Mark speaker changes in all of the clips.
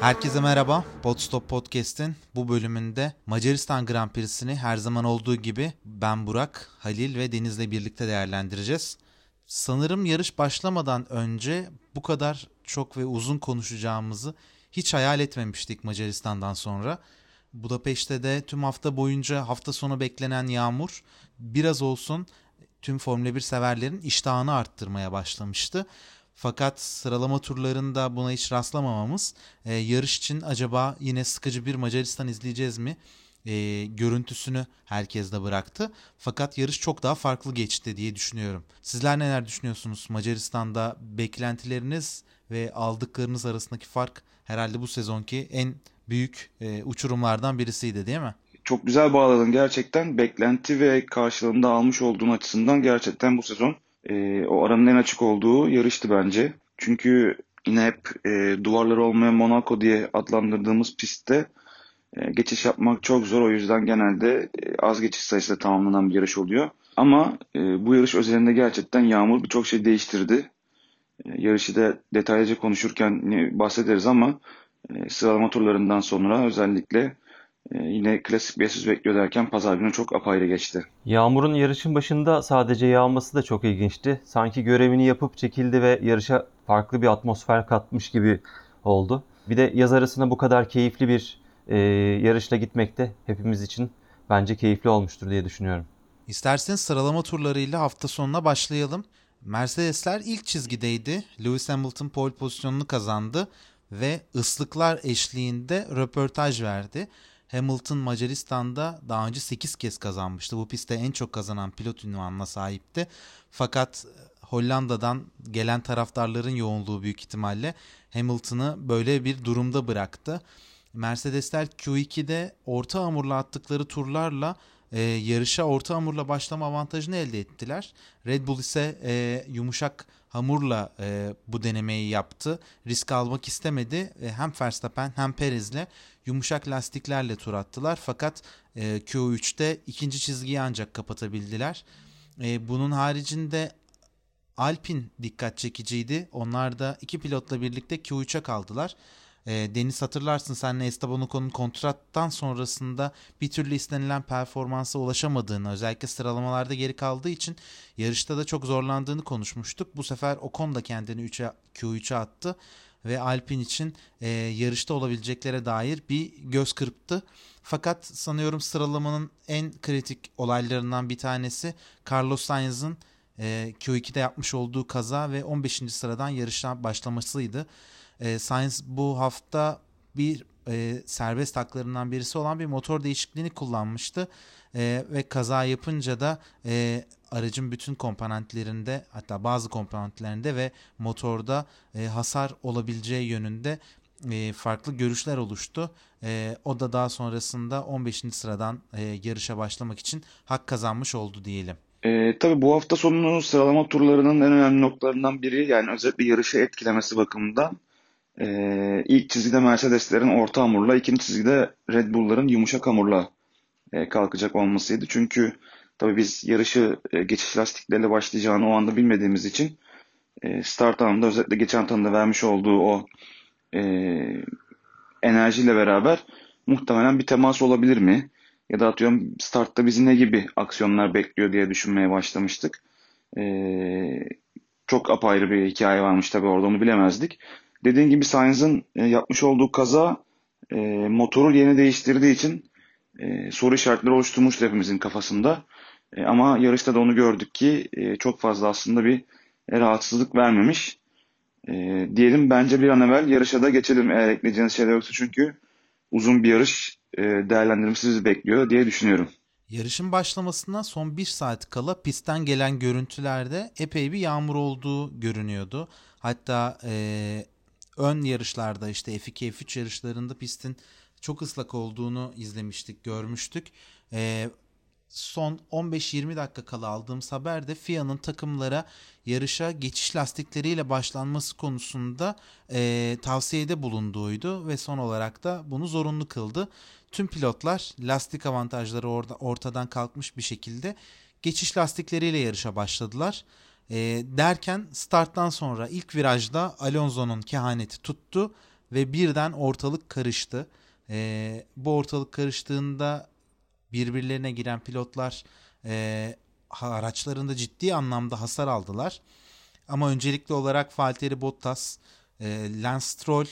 Speaker 1: Herkese merhaba. Podstop Podcast'in bu bölümünde Macaristan Grand Prix'sini her zaman olduğu gibi ben Burak, Halil ve Deniz'le birlikte değerlendireceğiz. Sanırım yarış başlamadan önce bu kadar çok ve uzun konuşacağımızı hiç hayal etmemiştik Macaristan'dan sonra. Budapeşte de tüm hafta boyunca hafta sonu beklenen yağmur biraz olsun tüm Formula 1 severlerin iştahını arttırmaya başlamıştı. Fakat sıralama turlarında buna hiç rastlamamamız e, yarış için acaba yine sıkıcı bir Macaristan izleyeceğiz mi? E, görüntüsünü herkes de bıraktı. Fakat yarış çok daha farklı geçti diye düşünüyorum. Sizler neler düşünüyorsunuz? Macaristan'da beklentileriniz ve aldıklarınız arasındaki fark herhalde bu sezonki en büyük e, uçurumlardan birisiydi değil mi?
Speaker 2: Çok güzel bağladın gerçekten. Beklenti ve karşılığında almış olduğun açısından gerçekten bu sezon e, o aranın en açık olduğu yarıştı bence. Çünkü yine hep e, duvarları olmayan Monaco diye adlandırdığımız pistte e, geçiş yapmak çok zor. O yüzden genelde e, az geçiş sayısıyla tamamlanan bir yarış oluyor. Ama e, bu yarış özelinde gerçekten yağmur birçok şey değiştirdi. E, yarışı da detaylıca konuşurken bahsederiz ama e, sıralama turlarından sonra özellikle yine klasik bir S100 bekliyor derken pazar günü çok apayrı geçti.
Speaker 3: Yağmur'un yarışın başında sadece yağması da çok ilginçti. Sanki görevini yapıp çekildi ve yarışa farklı bir atmosfer katmış gibi oldu. Bir de yaz arasında bu kadar keyifli bir e, yarışla gitmek de hepimiz için bence keyifli olmuştur diye düşünüyorum.
Speaker 1: İsterseniz sıralama turlarıyla hafta sonuna başlayalım. Mercedesler ilk çizgideydi. Lewis Hamilton pole pozisyonunu kazandı ve ıslıklar eşliğinde röportaj verdi. Hamilton Macaristan'da daha önce 8 kez kazanmıştı. Bu pistte en çok kazanan pilot ünvanına sahipti. Fakat e, Hollanda'dan gelen taraftarların yoğunluğu büyük ihtimalle Hamilton'ı böyle bir durumda bıraktı. Mercedesler Q2'de orta hamurla attıkları turlarla e, yarışa orta hamurla başlama avantajını elde ettiler. Red Bull ise e, yumuşak hamurla e, bu denemeyi yaptı. Risk almak istemedi. E, hem Verstappen hem Perez'le yumuşak lastiklerle tur attılar. Fakat e, Q3'te ikinci çizgiyi ancak kapatabildiler. E, bunun haricinde Alpin dikkat çekiciydi. Onlar da iki pilotla birlikte Q3'e kaldılar. E, Deniz hatırlarsın senle Esteban Ocon'un kontrattan sonrasında bir türlü istenilen performansa ulaşamadığını özellikle sıralamalarda geri kaldığı için yarışta da çok zorlandığını konuşmuştuk. Bu sefer Ocon da kendini 3'e, Q3'e attı ve Alpin için e, yarışta olabileceklere dair bir göz kırptı. Fakat sanıyorum sıralamanın en kritik olaylarından bir tanesi Carlos Sainz'ın e, Q2'de yapmış olduğu kaza ve 15. sıradan yarıştan başlamasıydı. E, Sainz bu hafta bir e, serbest haklarından birisi olan bir motor değişikliğini kullanmıştı. E, ve kaza yapınca da e, aracın bütün komponentlerinde hatta bazı komponentlerinde ve motorda e, hasar olabileceği yönünde e, farklı görüşler oluştu. E, o da daha sonrasında 15. sıradan e, yarışa başlamak için hak kazanmış oldu diyelim.
Speaker 2: E, tabii bu hafta sonu sıralama turlarının en önemli noktalarından biri yani özellikle yarışı etkilemesi bakımından e, ilk çizgide Mercedeslerin orta hamurla, ikinci çizgide Red Bull'ların yumuşak hamurla kalkacak olmasıydı. Çünkü tabii biz yarışı e, geçiş lastiklerle başlayacağını o anda bilmediğimiz için e, start anında özellikle geçen tanıda vermiş olduğu o e, enerjiyle beraber muhtemelen bir temas olabilir mi? Ya da atıyorum startta bizi ne gibi aksiyonlar bekliyor diye düşünmeye başlamıştık. E, çok apayrı bir hikaye varmış tabii orada onu bilemezdik. Dediğim gibi Sainz'ın e, yapmış olduğu kaza e, motoru yeni değiştirdiği için e, soru işaretleri oluşturmuştu hepimizin kafasında. E, ama yarışta da onu gördük ki e, çok fazla aslında bir rahatsızlık vermemiş. E, diyelim bence bir an evvel yarışa da geçelim eğer ekleyeceğiniz şeyler yoksa çünkü uzun bir yarış e, değerlendirmesi bekliyor diye düşünüyorum.
Speaker 1: Yarışın başlamasına son bir saat kala pistten gelen görüntülerde epey bir yağmur olduğu görünüyordu. Hatta e, ön yarışlarda işte F2 F3 yarışlarında pistin çok ıslak olduğunu izlemiştik, görmüştük. E, son 15-20 dakika kala aldığımız haberde FIA'nın takımlara yarışa geçiş lastikleriyle başlanması konusunda e, tavsiyede bulunduğuydu ve son olarak da bunu zorunlu kıldı. Tüm pilotlar lastik avantajları orada ortadan kalkmış bir şekilde geçiş lastikleriyle yarışa başladılar. E, derken starttan sonra ilk virajda Alonso'nun kehaneti tuttu ve birden ortalık karıştı. E, bu ortalık karıştığında birbirlerine giren pilotlar e, araçlarında ciddi anlamda hasar aldılar. Ama öncelikli olarak Valtteri Bottas, e, Lance Stroll,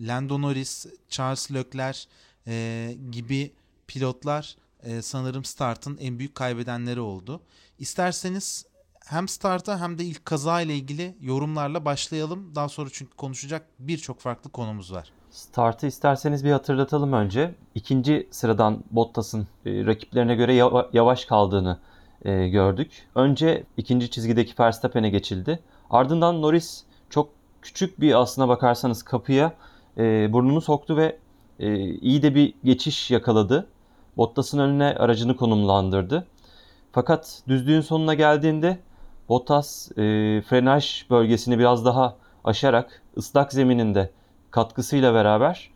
Speaker 1: Lando Norris, Charles Leclerc e, gibi pilotlar e, sanırım startın en büyük kaybedenleri oldu. İsterseniz hem starta hem de ilk kaza ile ilgili yorumlarla başlayalım. Daha sonra çünkü konuşacak birçok farklı konumuz var.
Speaker 3: Startı isterseniz bir hatırlatalım önce. İkinci sıradan Bottas'ın e, rakiplerine göre yavaş kaldığını e, gördük. Önce ikinci çizgideki Verstappen'e geçildi. Ardından Norris çok küçük bir aslına bakarsanız kapıya e, burnunu soktu ve iyi de bir geçiş yakaladı. Bottas'ın önüne aracını konumlandırdı. Fakat düzlüğün sonuna geldiğinde Bottas frenaj bölgesini biraz daha aşarak ıslak zemininde katkısıyla beraber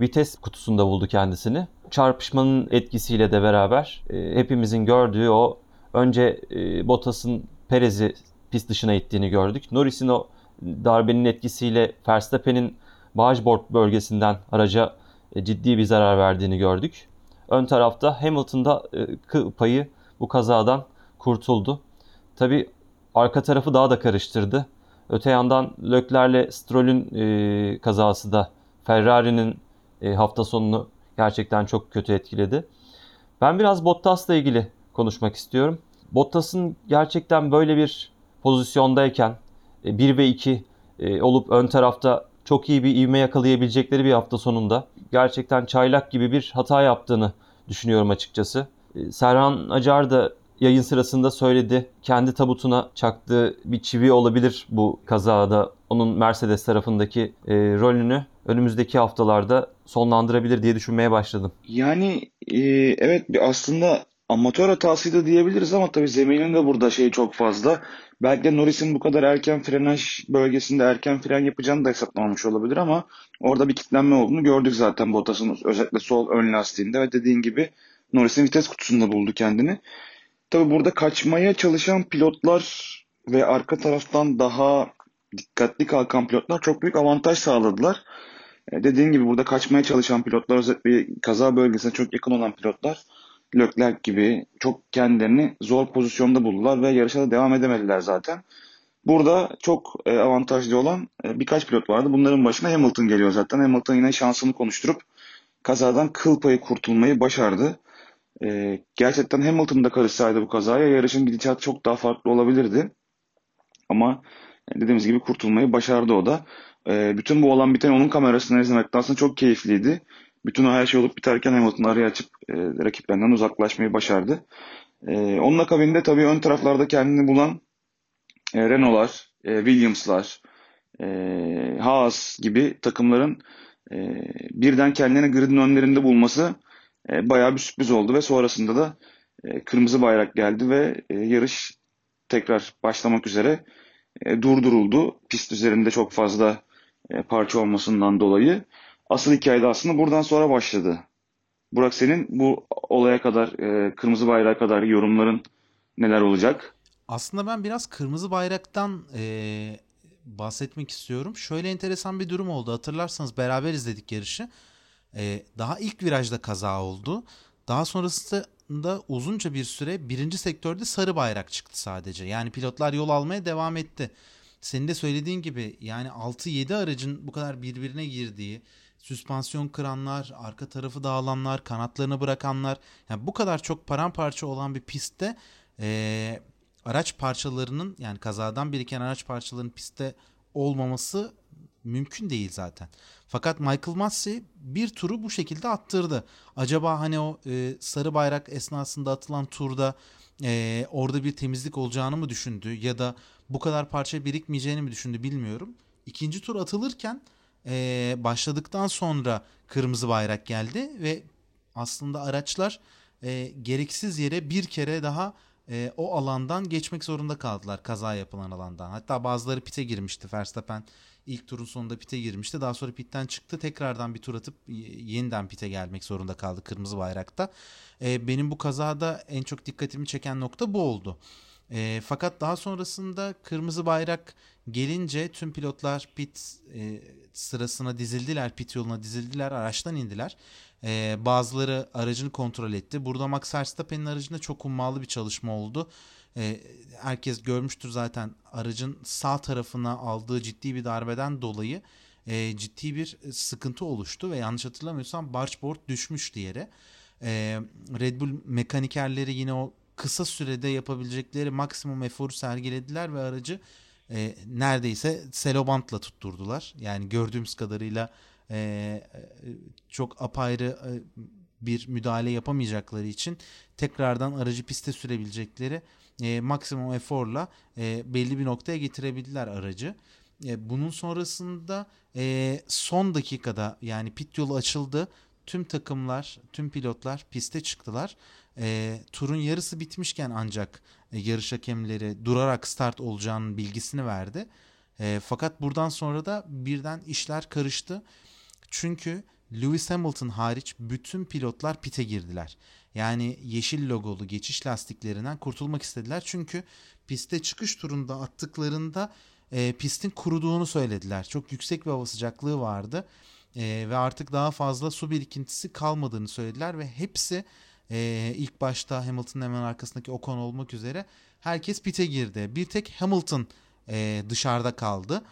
Speaker 3: vites kutusunda buldu kendisini. Çarpışmanın etkisiyle de beraber e, hepimizin gördüğü o önce e, Bottas'ın Perez'i pist dışına ittiğini gördük. Norris'in o darbenin etkisiyle Verstappen'in Bağcıbord bölgesinden araca e, ciddi bir zarar verdiğini gördük. Ön tarafta Hamilton'da e, payı bu kazadan kurtuldu. Tabi arka tarafı daha da karıştırdı. Öte yandan Lökler'le Stroll'ün e, kazası da Ferrari'nin e, hafta sonunu gerçekten çok kötü etkiledi. Ben biraz Bottas'la ilgili konuşmak istiyorum. Bottas'ın gerçekten böyle bir pozisyondayken e, 1 ve 2 e, olup ön tarafta çok iyi bir ivme yakalayabilecekleri bir hafta sonunda gerçekten çaylak gibi bir hata yaptığını düşünüyorum açıkçası. E, Serhan Acar da yayın sırasında söyledi. Kendi tabutuna çaktığı bir çivi olabilir bu kazada. Onun Mercedes tarafındaki e, rolünü önümüzdeki haftalarda sonlandırabilir diye düşünmeye başladım.
Speaker 2: Yani e, evet aslında amatör hatasıydı diyebiliriz ama tabii zeminin de burada şey çok fazla. Belki de Norris'in bu kadar erken frenaj bölgesinde erken fren yapacağını da hesaplamamış olabilir ama orada bir kitlenme olduğunu gördük zaten Bottas'ın özellikle sol ön lastiğinde ve dediğin gibi Norris'in vites kutusunda buldu kendini. Tabi burada kaçmaya çalışan pilotlar ve arka taraftan daha dikkatli kalkan pilotlar çok büyük avantaj sağladılar. E, dediğim gibi burada kaçmaya çalışan pilotlar özellikle kaza bölgesine çok yakın olan pilotlar Leclerc gibi çok kendilerini zor pozisyonda buldular ve yarışa da devam edemediler zaten. Burada çok e, avantajlı olan e, birkaç pilot vardı. Bunların başına Hamilton geliyor zaten. Hamilton yine şansını konuşturup kazadan kıl payı kurtulmayı başardı. E, gerçekten Hamilton'da karışsaydı bu kazaya yarışın gidişatı çok daha farklı olabilirdi. Ama dediğimiz gibi kurtulmayı başardı o da. E, bütün bu olan biten onun kamerasını izlemek aslında çok keyifliydi. Bütün o her şey olup biterken Hamilton araya açıp e, rakiplerinden uzaklaşmayı başardı. E, onun akabinde tabii ön taraflarda kendini bulan e, Renault'lar, e, Williams'lar, e, Haas gibi takımların e, birden kendini gridin önlerinde bulması e, bayağı bir sürpriz oldu ve sonrasında da e, kırmızı bayrak geldi ve e, yarış tekrar başlamak üzere e, durduruldu. Pist üzerinde çok fazla e, parça olmasından dolayı. Asıl hikaye de aslında buradan sonra başladı. Burak senin bu olaya kadar, e, kırmızı bayrağa kadar yorumların neler olacak?
Speaker 1: Aslında ben biraz kırmızı bayraktan e, bahsetmek istiyorum. Şöyle enteresan bir durum oldu. Hatırlarsanız beraber izledik yarışı. E, daha ilk virajda kaza oldu. Daha sonrasında uzunca bir süre birinci sektörde sarı bayrak çıktı sadece. Yani pilotlar yol almaya devam etti. Senin de söylediğin gibi yani 6-7 aracın bu kadar birbirine girdiği, süspansiyon kıranlar, arka tarafı dağılanlar, kanatlarını bırakanlar, yani bu kadar çok paramparça olan bir pistte e, araç parçalarının yani kazadan biriken araç parçalarının pistte olmaması mümkün değil zaten. Fakat Michael Massey bir turu bu şekilde attırdı. Acaba hani o e, sarı bayrak esnasında atılan turda e, orada bir temizlik olacağını mı düşündü ya da bu kadar parça birikmeyeceğini mi düşündü bilmiyorum. İkinci tur atılırken e, başladıktan sonra kırmızı bayrak geldi ve aslında araçlar e, gereksiz yere bir kere daha e, o alandan geçmek zorunda kaldılar kaza yapılan alandan. Hatta bazıları pite girmişti Verstappen ilk turun sonunda pite girmişti. Daha sonra pitten çıktı. Tekrardan bir tur atıp yeniden pite gelmek zorunda kaldı kırmızı bayrakta. E, benim bu kazada en çok dikkatimi çeken nokta bu oldu. E, fakat daha sonrasında kırmızı bayrak gelince tüm pilotlar pit e, sırasına dizildiler, pit yoluna dizildiler, araçtan indiler. E, bazıları aracını kontrol etti. Burada Max Verstappen'in aracında çok ummalı bir çalışma oldu. E, herkes görmüştür zaten aracın sağ tarafına aldığı ciddi bir darbeden dolayı e, ciddi bir sıkıntı oluştu ve yanlış hatırlamıyorsam bargeboard düşmüş yere. E, Red Bull mekanikerleri yine o kısa sürede yapabilecekleri maksimum eforu sergilediler ve aracı e, neredeyse selobantla tutturdular. Yani gördüğümüz kadarıyla e, çok apayrı e, bir müdahale yapamayacakları için tekrardan aracı piste sürebilecekleri e, maksimum eforla e, belli bir noktaya getirebildiler aracı. E, bunun sonrasında e, son dakikada yani pit yolu açıldı. Tüm takımlar, tüm pilotlar piste çıktılar. E, turun yarısı bitmişken ancak e, yarış hakemleri durarak start olacağının bilgisini verdi. E, fakat buradan sonra da birden işler karıştı. Çünkü Lewis Hamilton hariç bütün pilotlar pite girdiler. Yani yeşil logolu geçiş lastiklerinden kurtulmak istediler. Çünkü piste çıkış turunda attıklarında e, pistin kuruduğunu söylediler. Çok yüksek bir hava sıcaklığı vardı. E, ve artık daha fazla su birikintisi kalmadığını söylediler. Ve hepsi e, ilk başta Hamilton'ın hemen arkasındaki Ocon olmak üzere herkes pite girdi. Bir tek Hamilton e, dışarıda kaldı.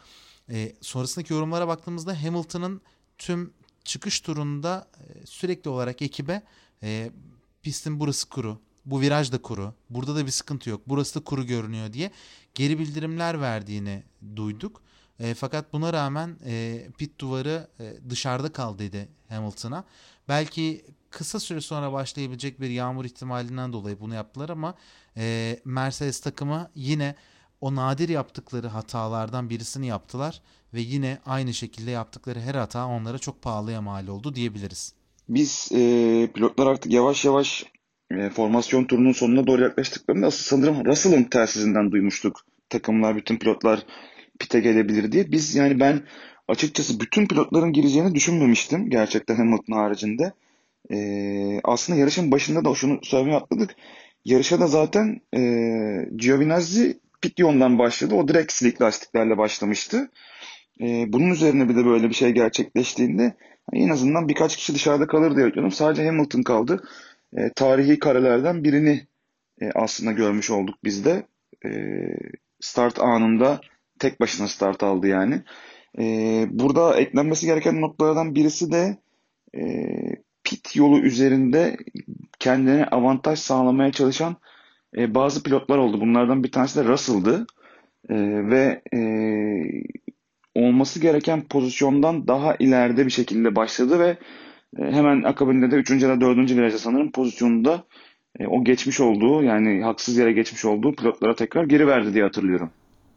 Speaker 1: E, sonrasındaki yorumlara baktığımızda Hamilton'ın tüm çıkış turunda sürekli olarak ekibe e, pistin burası kuru, bu viraj da kuru, burada da bir sıkıntı yok, burası da kuru görünüyor diye geri bildirimler verdiğini duyduk. E, fakat buna rağmen e, pit duvarı e, dışarıda kaldıydı Hamilton'a. Belki kısa süre sonra başlayabilecek bir yağmur ihtimalinden dolayı bunu yaptılar ama e, Mercedes takımı yine o nadir yaptıkları hatalardan birisini yaptılar ve yine aynı şekilde yaptıkları her hata onlara çok pahalıya mal oldu diyebiliriz.
Speaker 2: Biz e, pilotlar artık yavaş yavaş e, formasyon turunun sonuna doğru yaklaştıklarında asıl sanırım Russell'ın telsizinden duymuştuk. Takımlar, bütün pilotlar pite gelebilir diye. Biz yani ben açıkçası bütün pilotların gireceğini düşünmemiştim gerçekten Hamilton haricinde. E, aslında yarışın başında da şunu söylemeye atladık. Yarışa da zaten e, Giovinazzi pit yolundan başladı. O direkt silik lastiklerle başlamıştı. E, bunun üzerine bir de böyle bir şey gerçekleştiğinde en azından birkaç kişi dışarıda kalır diye bekliyordum. Sadece Hamilton kaldı. E, tarihi karelerden birini e, aslında görmüş olduk biz de. E, start anında tek başına start aldı yani. E, burada eklenmesi gereken noktalardan birisi de e, pit yolu üzerinde kendine avantaj sağlamaya çalışan e, bazı pilotlar oldu. Bunlardan bir tanesi de Russell'dı. E, ve e, olması gereken pozisyondan daha ileride bir şekilde başladı ve e, hemen akabinde de 3. ya da 4. virajda sanırım pozisyonunda e, o geçmiş olduğu yani haksız yere geçmiş olduğu pilotlara tekrar geri verdi diye hatırlıyorum.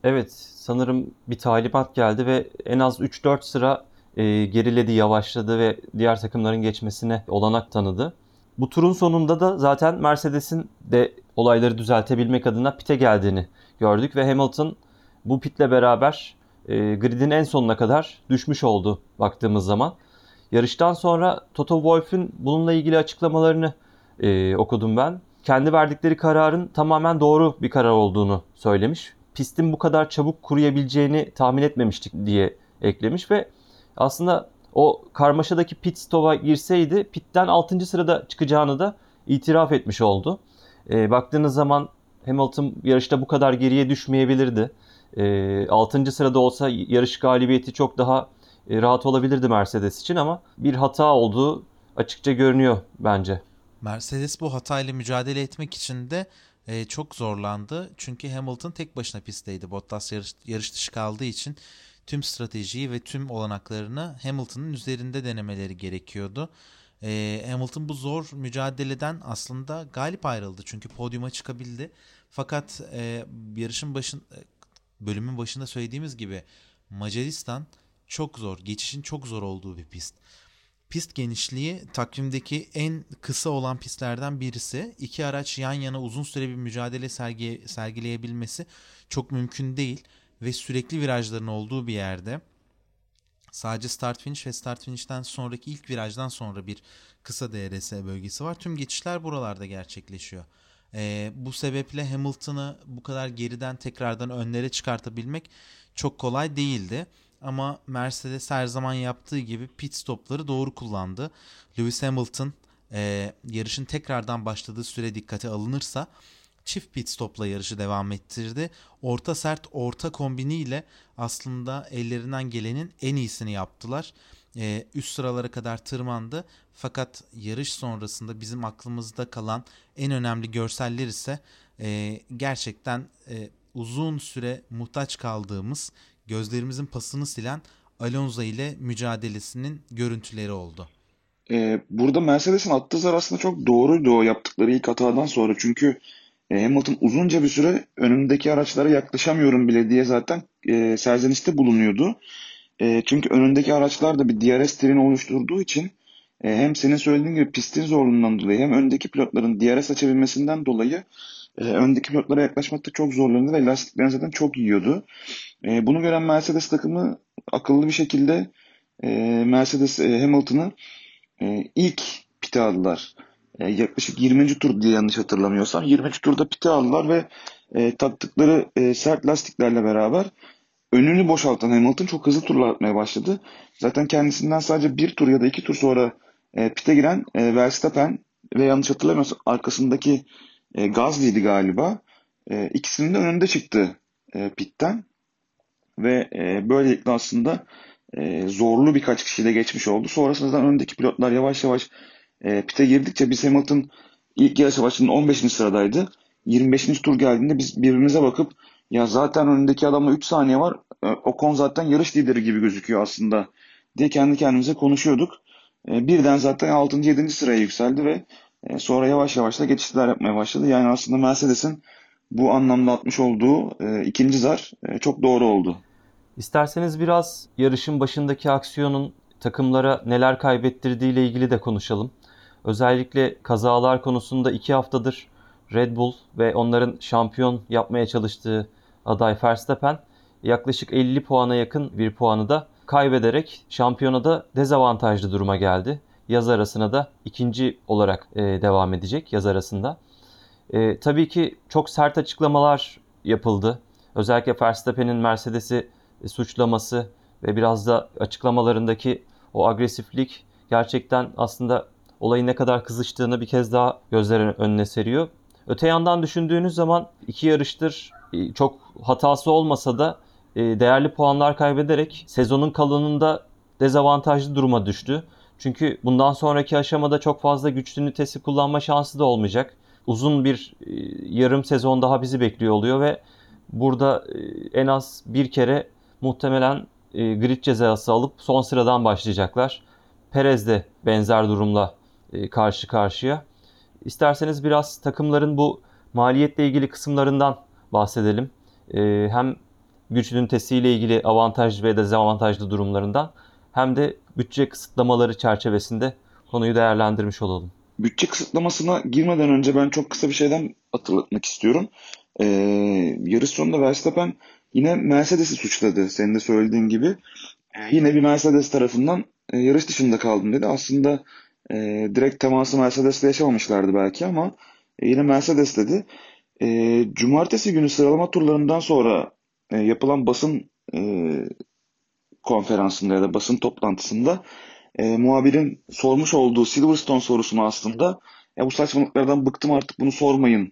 Speaker 3: Evet sanırım bir talimat geldi ve en az 3-4 sıra e, geriledi, yavaşladı ve diğer takımların geçmesine olanak tanıdı. Bu turun sonunda da zaten Mercedes'in de olayları düzeltebilmek adına pite geldiğini gördük ve Hamilton bu pitle beraber e, gridin en sonuna kadar düşmüş oldu baktığımız zaman. Yarıştan sonra Toto Wolff'ün bununla ilgili açıklamalarını e, okudum ben. Kendi verdikleri kararın tamamen doğru bir karar olduğunu söylemiş. Pistin bu kadar çabuk kuruyabileceğini tahmin etmemiştik diye eklemiş ve aslında o karmaşadaki pit stop'a girseydi pitten 6. sırada çıkacağını da itiraf etmiş oldu. E, baktığınız zaman Hamilton yarışta bu kadar geriye düşmeyebilirdi. E, 6. sırada olsa yarış galibiyeti çok daha e, rahat olabilirdi Mercedes için ama bir hata olduğu açıkça görünüyor bence.
Speaker 1: Mercedes bu hatayla mücadele etmek için de e, çok zorlandı. Çünkü Hamilton tek başına pistteydi. Bottas yarış, yarış dışı kaldığı için tüm stratejiyi ve tüm olanaklarını Hamilton'ın üzerinde denemeleri gerekiyordu. E, Hamilton bu zor mücadeleden aslında galip ayrıldı çünkü podyuma çıkabildi. Fakat e, yarışın başın e, bölümün başında söylediğimiz gibi Macaristan çok zor, geçişin çok zor olduğu bir pist. Pist genişliği takvimdeki en kısa olan pistlerden birisi. İki araç yan yana uzun süre bir mücadele sergi, sergileyebilmesi çok mümkün değil ve sürekli virajların olduğu bir yerde sadece start finish ve start finish'ten sonraki ilk virajdan sonra bir kısa DRS bölgesi var. Tüm geçişler buralarda gerçekleşiyor. Ee, bu sebeple Hamilton'ı bu kadar geriden tekrardan önlere çıkartabilmek çok kolay değildi. Ama Mercedes her zaman yaptığı gibi pit stopları doğru kullandı. Lewis Hamilton e, yarışın tekrardan başladığı süre dikkate alınırsa çift pit stopla yarışı devam ettirdi. Orta sert orta kombiniyle aslında ellerinden gelenin en iyisini yaptılar. Ee, üst sıralara kadar tırmandı. Fakat yarış sonrasında bizim aklımızda kalan en önemli görseller ise e, gerçekten e, uzun süre muhtaç kaldığımız gözlerimizin pasını silen Alonso ile mücadelesinin görüntüleri oldu.
Speaker 2: Ee, burada Mercedes'in attığı zar aslında çok doğruydu o yaptıkları ilk hatadan sonra. Çünkü e, Hamilton uzunca bir süre önündeki araçlara yaklaşamıyorum bile diye zaten e, serzenişte bulunuyordu. E, çünkü önündeki araçlar da bir DRS treni oluşturduğu için e, hem senin söylediğin gibi pistin zorluğundan dolayı hem öndeki pilotların DRS açabilmesinden dolayı e, öndeki pilotlara yaklaşmakta çok zorlandı ve lastiklerini zaten çok yiyordu. E, bunu gören Mercedes takımı akıllı bir şekilde e, Mercedes e, Hamilton'ı e, ilk pite aldılar. E, yaklaşık 20. tur diye yanlış hatırlamıyorsam 20. turda pite aldılar ve e, taktıkları e, sert lastiklerle beraber önünü boşaltan Hamilton çok hızlı turlar atmaya başladı. Zaten kendisinden sadece bir tur ya da iki tur sonra e, pite giren e, Verstappen ve yanlış hatırlamıyorsam arkasındaki e, Gasly'di galiba. E, ikisinin de önünde çıktı e, pitten. Ve e, böylelikle aslında e, zorlu birkaç kişi de geçmiş oldu. Sonrasında öndeki pilotlar yavaş yavaş e, pite girdikçe biz Hamilton ilk yarış başında 15. sıradaydı. 25. tur geldiğinde biz birbirimize bakıp ya zaten önündeki adamla 3 saniye var. E, Ocon zaten yarış lideri gibi gözüküyor aslında diye kendi kendimize konuşuyorduk. E, birden zaten 6. 7. sıraya yükseldi ve e, sonra yavaş yavaş da geçişler yapmaya başladı. Yani aslında Mercedes'in bu anlamda atmış olduğu e, ikinci zar e, çok doğru oldu.
Speaker 3: İsterseniz biraz yarışın başındaki aksiyonun takımlara neler kaybettirdiği ile ilgili de konuşalım. Özellikle kazalar konusunda iki haftadır Red Bull ve onların şampiyon yapmaya çalıştığı aday Verstappen yaklaşık 50 puana yakın bir puanı da kaybederek şampiyonada dezavantajlı duruma geldi. Yaz arasına da ikinci olarak e, devam edecek yaz arasında. E, tabii ki çok sert açıklamalar yapıldı. Özellikle Verstappen'in Mercedes'i suçlaması ve biraz da açıklamalarındaki o agresiflik gerçekten aslında olayın ne kadar kızıştığını bir kez daha gözlerin önüne seriyor. Öte yandan düşündüğünüz zaman iki yarıştır e, çok hatası olmasa da e, değerli puanlar kaybederek sezonun kalanında dezavantajlı duruma düştü. Çünkü bundan sonraki aşamada çok fazla güçlü ünitesi kullanma şansı da olmayacak. Uzun bir e, yarım sezon daha bizi bekliyor oluyor ve burada en az bir kere muhtemelen grid cezası alıp son sıradan başlayacaklar. Perez de benzer durumla karşı karşıya. İsterseniz biraz takımların bu maliyetle ilgili kısımlarından bahsedelim. Ee, hem güç ünitesiyle ilgili avantaj ve dezavantajlı durumlarından hem de bütçe kısıtlamaları çerçevesinde konuyu değerlendirmiş olalım.
Speaker 2: Bütçe kısıtlamasına girmeden önce ben çok kısa bir şeyden hatırlatmak istiyorum. Ee, yarış sonunda Verstappen yine Mercedes'i suçladı senin de söylediğin gibi. Ee, yine bir Mercedes tarafından e, yarış dışında kaldım dedi. Aslında e, direkt teması Mercedes'le yaşamamışlardı belki ama e, yine Mercedes dedi. E, cumartesi günü sıralama turlarından sonra e, yapılan basın e, konferansında ya da basın toplantısında e, muhabirin sormuş olduğu Silverstone sorusunu aslında ya bu saçmalıklardan bıktım artık bunu sormayın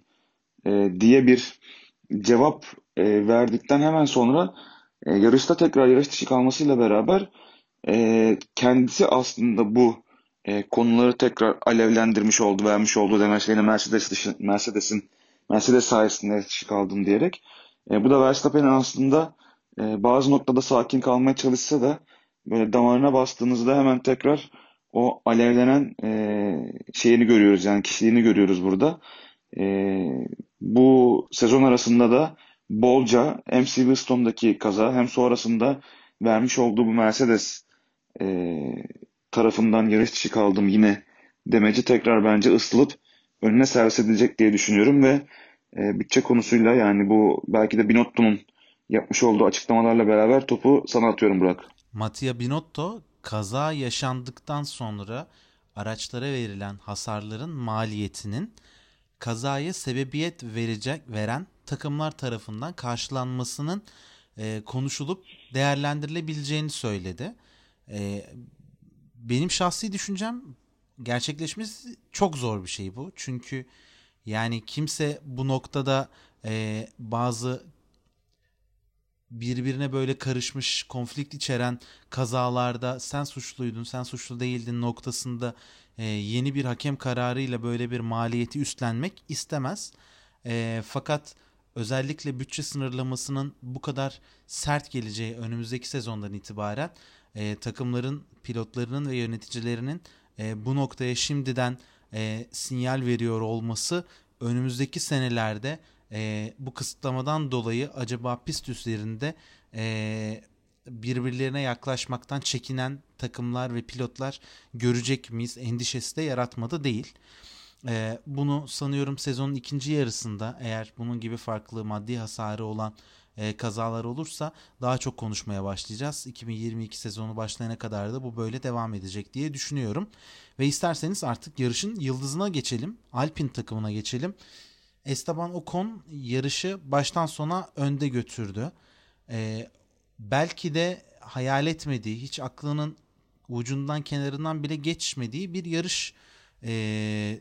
Speaker 2: e, diye bir cevap e, verdikten hemen sonra e, yarışta tekrar yarış dışı kalmasıyla beraber e, kendisi aslında bu e, konuları tekrar alevlendirmiş oldu, vermiş oldu demeçlerini Mercedes Mercedes'in Mercedes sayesinde dışı kaldım diyerek. E, bu da Verstappen'in aslında e, bazı noktada sakin kalmaya çalışsa da böyle damarına bastığınızda hemen tekrar o alevlenen e, şeyini görüyoruz yani kişiliğini görüyoruz burada. E, bu sezon arasında da bolca hem Silverstone'daki kaza hem sonrasında vermiş olduğu bu Mercedes e, tarafından yarış dışı kaldım yine demeci tekrar bence ıslıp önüne servis edilecek diye düşünüyorum ve e, bütçe konusuyla yani bu belki de Binotto'nun yapmış olduğu açıklamalarla beraber topu sana atıyorum Burak.
Speaker 1: Mattia Binotto kaza yaşandıktan sonra araçlara verilen hasarların maliyetinin kazaya sebebiyet verecek veren takımlar tarafından karşılanmasının e, konuşulup değerlendirilebileceğini söyledi. E, benim şahsi düşüncem gerçekleşmesi çok zor bir şey bu. Çünkü yani kimse bu noktada e, bazı birbirine böyle karışmış, konflikt içeren kazalarda sen suçluydun, sen suçlu değildin noktasında e, yeni bir hakem kararıyla böyle bir maliyeti üstlenmek istemez. E, fakat özellikle bütçe sınırlamasının bu kadar sert geleceği önümüzdeki sezondan itibaren e, takımların pilotlarının ve yöneticilerinin e, bu noktaya şimdiden e, sinyal veriyor olması önümüzdeki senelerde e, bu kısıtlamadan dolayı acaba pist üzerinde e, birbirlerine yaklaşmaktan çekinen takımlar ve pilotlar görecek miyiz endişesi de yaratmadı değil. E, bunu sanıyorum sezonun ikinci yarısında eğer bunun gibi farklı maddi hasarı olan e, kazalar olursa daha çok konuşmaya başlayacağız. 2022 sezonu başlayana kadar da bu böyle devam edecek diye düşünüyorum. Ve isterseniz artık yarışın yıldızına geçelim. Alpin takımına geçelim. Esteban Ocon yarışı baştan sona önde götürdü. E, belki de hayal etmediği, hiç aklının ucundan kenarından bile geçmediği bir yarış e,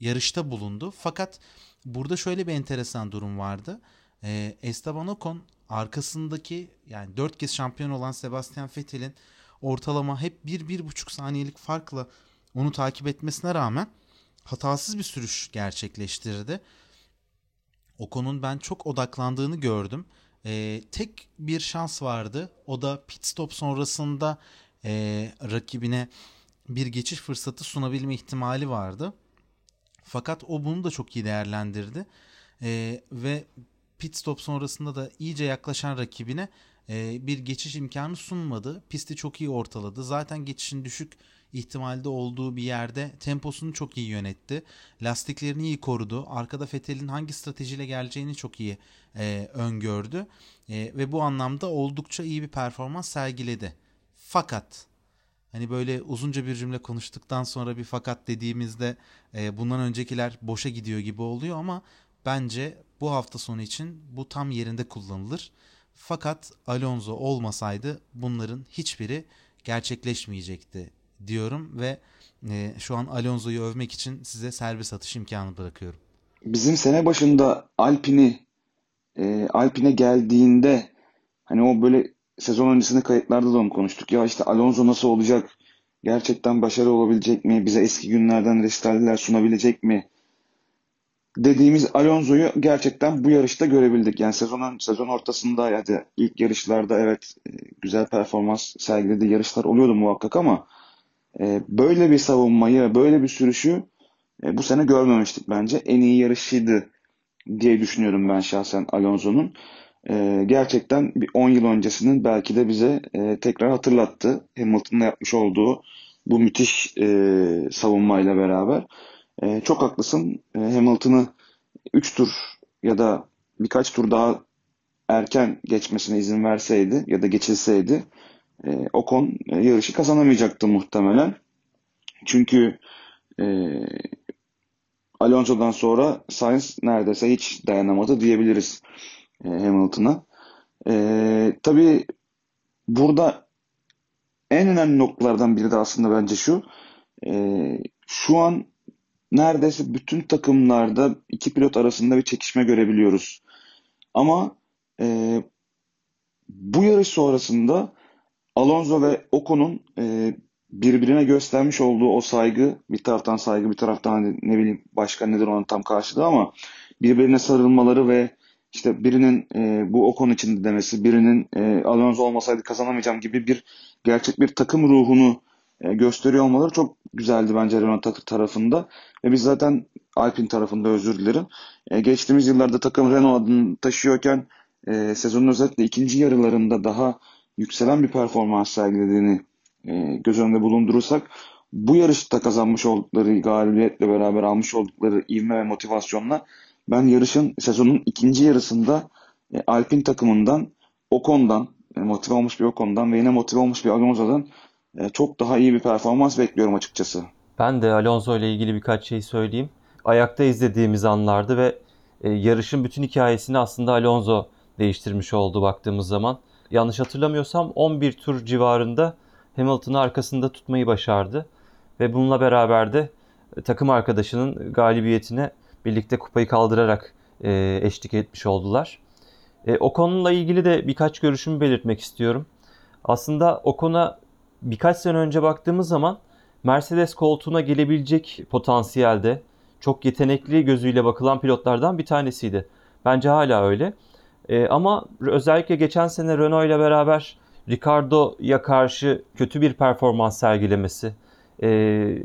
Speaker 1: yarışta bulundu. Fakat burada şöyle bir enteresan durum vardı. E, Esteban Ocon arkasındaki yani 4 kez şampiyon olan Sebastian Vettel'in ortalama hep 1-1,5 saniyelik farkla onu takip etmesine rağmen hatasız bir sürüş gerçekleştirdi. Ocon'un ben çok odaklandığını gördüm. E, tek bir şans vardı. O da pit stop sonrasında e, rakibine bir geçiş fırsatı sunabilme ihtimali vardı. Fakat o bunu da çok iyi değerlendirdi. E, ve pit stop sonrasında da iyice yaklaşan rakibine e, bir geçiş imkanı sunmadı. Pisti çok iyi ortaladı. Zaten geçişin düşük ihtimalde olduğu bir yerde temposunu çok iyi yönetti. Lastiklerini iyi korudu. Arkada Fethel'in hangi stratejiyle geleceğini çok iyi e, öngördü. E, ve bu anlamda oldukça iyi bir performans sergiledi. Fakat hani böyle uzunca bir cümle konuştuktan sonra bir fakat dediğimizde e, bundan öncekiler boşa gidiyor gibi oluyor ama bence bu hafta sonu için bu tam yerinde kullanılır. Fakat Alonso olmasaydı bunların hiçbiri gerçekleşmeyecekti diyorum ve e, şu an Alonso'yu övmek için size serbest atış imkanı bırakıyorum.
Speaker 2: Bizim sene başında Alpine e, Alpine geldiğinde hani o böyle sezon öncesinde kayıtlarda da onu konuştuk. Ya işte Alonso nasıl olacak? Gerçekten başarı olabilecek mi? Bize eski günlerden resitaller sunabilecek mi? Dediğimiz Alonso'yu gerçekten bu yarışta görebildik. Yani sezonun sezon ortasında ya da ilk yarışlarda evet e, güzel performans sergilediği yarışlar oluyordu muhakkak ama e, böyle bir savunmayı, böyle bir sürüşü e, bu sene görmemiştik bence. En iyi yarışıydı diye düşünüyorum ben şahsen Alonso'nun. E, gerçekten bir 10 yıl öncesinin belki de bize e, tekrar hatırlattı. Hamilton'la yapmış olduğu bu müthiş e, savunmayla beraber. E, çok haklısın. E, Hamilton'ı 3 tur ya da birkaç tur daha erken geçmesine izin verseydi ya da geçilseydi e, Ocon e, yarışı kazanamayacaktı muhtemelen. Çünkü e, Alonso'dan sonra Sainz neredeyse hiç dayanamadı diyebiliriz e, Hamilton'a. E, tabii burada en önemli noktalardan biri de aslında bence şu. E, şu an neredeyse bütün takımlarda iki pilot arasında bir çekişme görebiliyoruz. Ama e, bu yarış sonrasında Alonso ve Ocon'un e, birbirine göstermiş olduğu o saygı, bir taraftan saygı, bir taraftan hani ne bileyim başka nedir onun tam karşılığı ama birbirine sarılmaları ve işte birinin e, bu Ocon için demesi, birinin e, Alonso olmasaydı kazanamayacağım gibi bir gerçek bir takım ruhunu e, gösteriyor olmaları çok güzeldi bence Renault tarafında. Ve biz zaten Alpine tarafında özür dilerim. E, geçtiğimiz yıllarda takım Renault adını taşıyorken e, sezonun özellikle ikinci yarılarında daha yükselen bir performans sergilediğini e, göz önünde bulundurursak bu yarışta kazanmış oldukları galibiyetle beraber almış oldukları ivme ve motivasyonla ben yarışın sezonun ikinci yarısında e, Alpine takımından Ocon'dan e, motive olmuş bir Ocon'dan ve yine motive olmuş bir Alonso'dan e, çok daha iyi bir performans bekliyorum açıkçası.
Speaker 3: Ben de Alonso ile ilgili birkaç şey söyleyeyim. Ayakta izlediğimiz anlardı ve e, yarışın bütün hikayesini aslında Alonso değiştirmiş oldu baktığımız zaman. Yanlış hatırlamıyorsam 11 tur civarında Hamilton'ı arkasında tutmayı başardı. Ve bununla beraber de e, takım arkadaşının galibiyetine birlikte kupayı kaldırarak e, eşlik etmiş oldular. E, o konuyla ilgili de birkaç görüşümü belirtmek istiyorum. Aslında Ocon'a birkaç sene önce baktığımız zaman Mercedes koltuğuna gelebilecek potansiyelde çok yetenekli gözüyle bakılan pilotlardan bir tanesiydi. Bence hala öyle. E, ama özellikle geçen sene Renault ile beraber Ricardo'ya karşı kötü bir performans sergilemesi, e,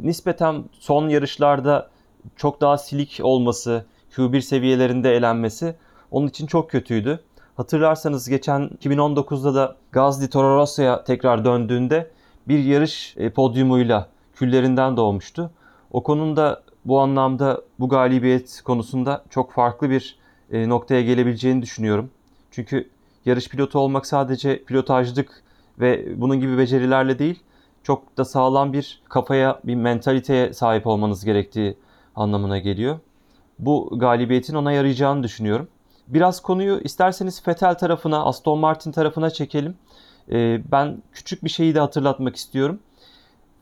Speaker 3: nispeten son yarışlarda çok daha silik olması, Q1 seviyelerinde elenmesi onun için çok kötüydü. Hatırlarsanız geçen 2019'da da Gazli Toro Rosso'ya tekrar döndüğünde bir yarış e, podyumuyla küllerinden doğmuştu. O konunda bu anlamda bu galibiyet konusunda çok farklı bir e, noktaya gelebileceğini düşünüyorum. Çünkü yarış pilotu olmak sadece pilotajlık ve bunun gibi becerilerle değil, çok da sağlam bir kafaya, bir mentaliteye sahip olmanız gerektiği anlamına geliyor. Bu galibiyetin ona yarayacağını düşünüyorum. Biraz konuyu isterseniz Fetel tarafına, Aston Martin tarafına çekelim. Ee, ben küçük bir şeyi de hatırlatmak istiyorum.